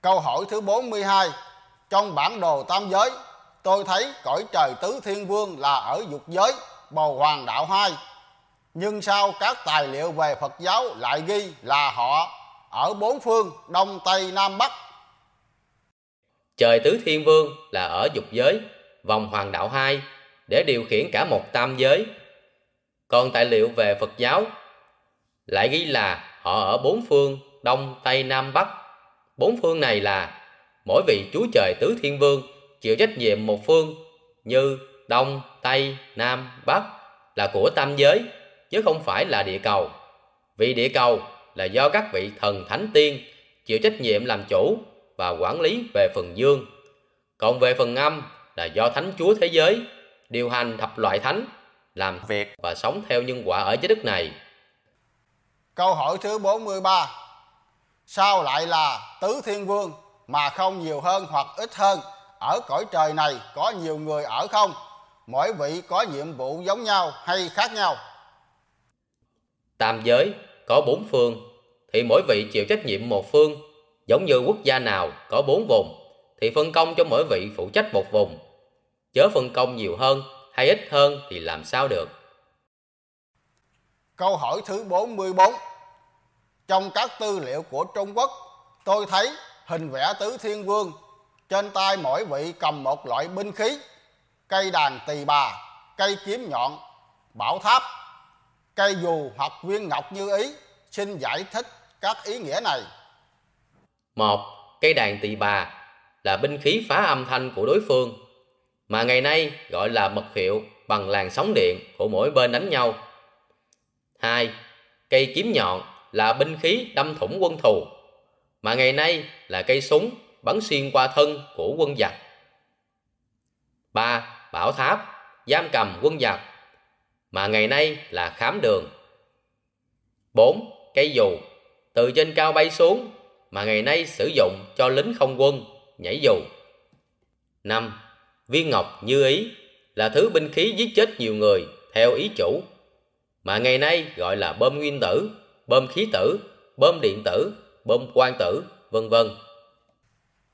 Câu hỏi thứ 42 Trong bản đồ tam giới Tôi thấy cõi trời tứ thiên vương là ở dục giới Bầu hoàng đạo hai, Nhưng sao các tài liệu về Phật giáo lại ghi là họ ở bốn phương Đông Tây Nam Bắc? Trời tứ thiên vương là ở dục giới Vòng hoàng đạo hai Để điều khiển cả một tam giới. Còn tài liệu về Phật giáo lại ghi là họ ở bốn phương Đông, Tây, Nam, Bắc. Bốn phương này là mỗi vị chúa trời tứ thiên vương chịu trách nhiệm một phương như Đông, Tây, Nam, Bắc là của tam giới chứ không phải là địa cầu. vì địa cầu là do các vị thần thánh tiên chịu trách nhiệm làm chủ và quản lý về phần dương. Còn về phần âm là do thánh chúa thế giới điều hành thập loại thánh làm việc và sống theo nhân quả ở trái đất này. Câu hỏi thứ 43 Sao lại là tứ thiên vương mà không nhiều hơn hoặc ít hơn? Ở cõi trời này có nhiều người ở không? Mỗi vị có nhiệm vụ giống nhau hay khác nhau? Tam giới có bốn phương Thì mỗi vị chịu trách nhiệm một phương. Giống như quốc gia nào có bốn vùng Thì phân công cho mỗi vị phụ trách một vùng. Chớ phân công nhiều hơn hay ít hơn thì làm sao được? Câu hỏi thứ 44 trong các tư liệu của Trung Quốc, Tôi thấy hình vẽ tứ thiên vương, Trên tay mỗi vị cầm một loại binh khí, Cây đàn tỳ bà, Cây kiếm nhọn, Bảo tháp, Cây dù hoặc viên ngọc như ý, Xin giải thích các ý nghĩa này. Một, Cây đàn tỳ bà là binh khí phá âm thanh của đối phương, mà ngày nay gọi là mật hiệu bằng làn sóng điện của mỗi bên đánh nhau. Hai, Cây kiếm nhọn là binh khí đâm thủng quân thù, mà ngày nay là cây súng bắn xuyên qua thân của quân giặc. 3. Bảo tháp giam cầm quân giặc, mà ngày nay là khám đường. 4. Cây dù từ trên cao bay xuống, mà ngày nay sử dụng cho lính không quân nhảy dù. 5. Viên ngọc như ý là thứ binh khí giết chết nhiều người theo ý chủ mà ngày nay gọi là bơm nguyên tử, bơm khí tử, bơm điện tử, bơm quang tử, vân vân.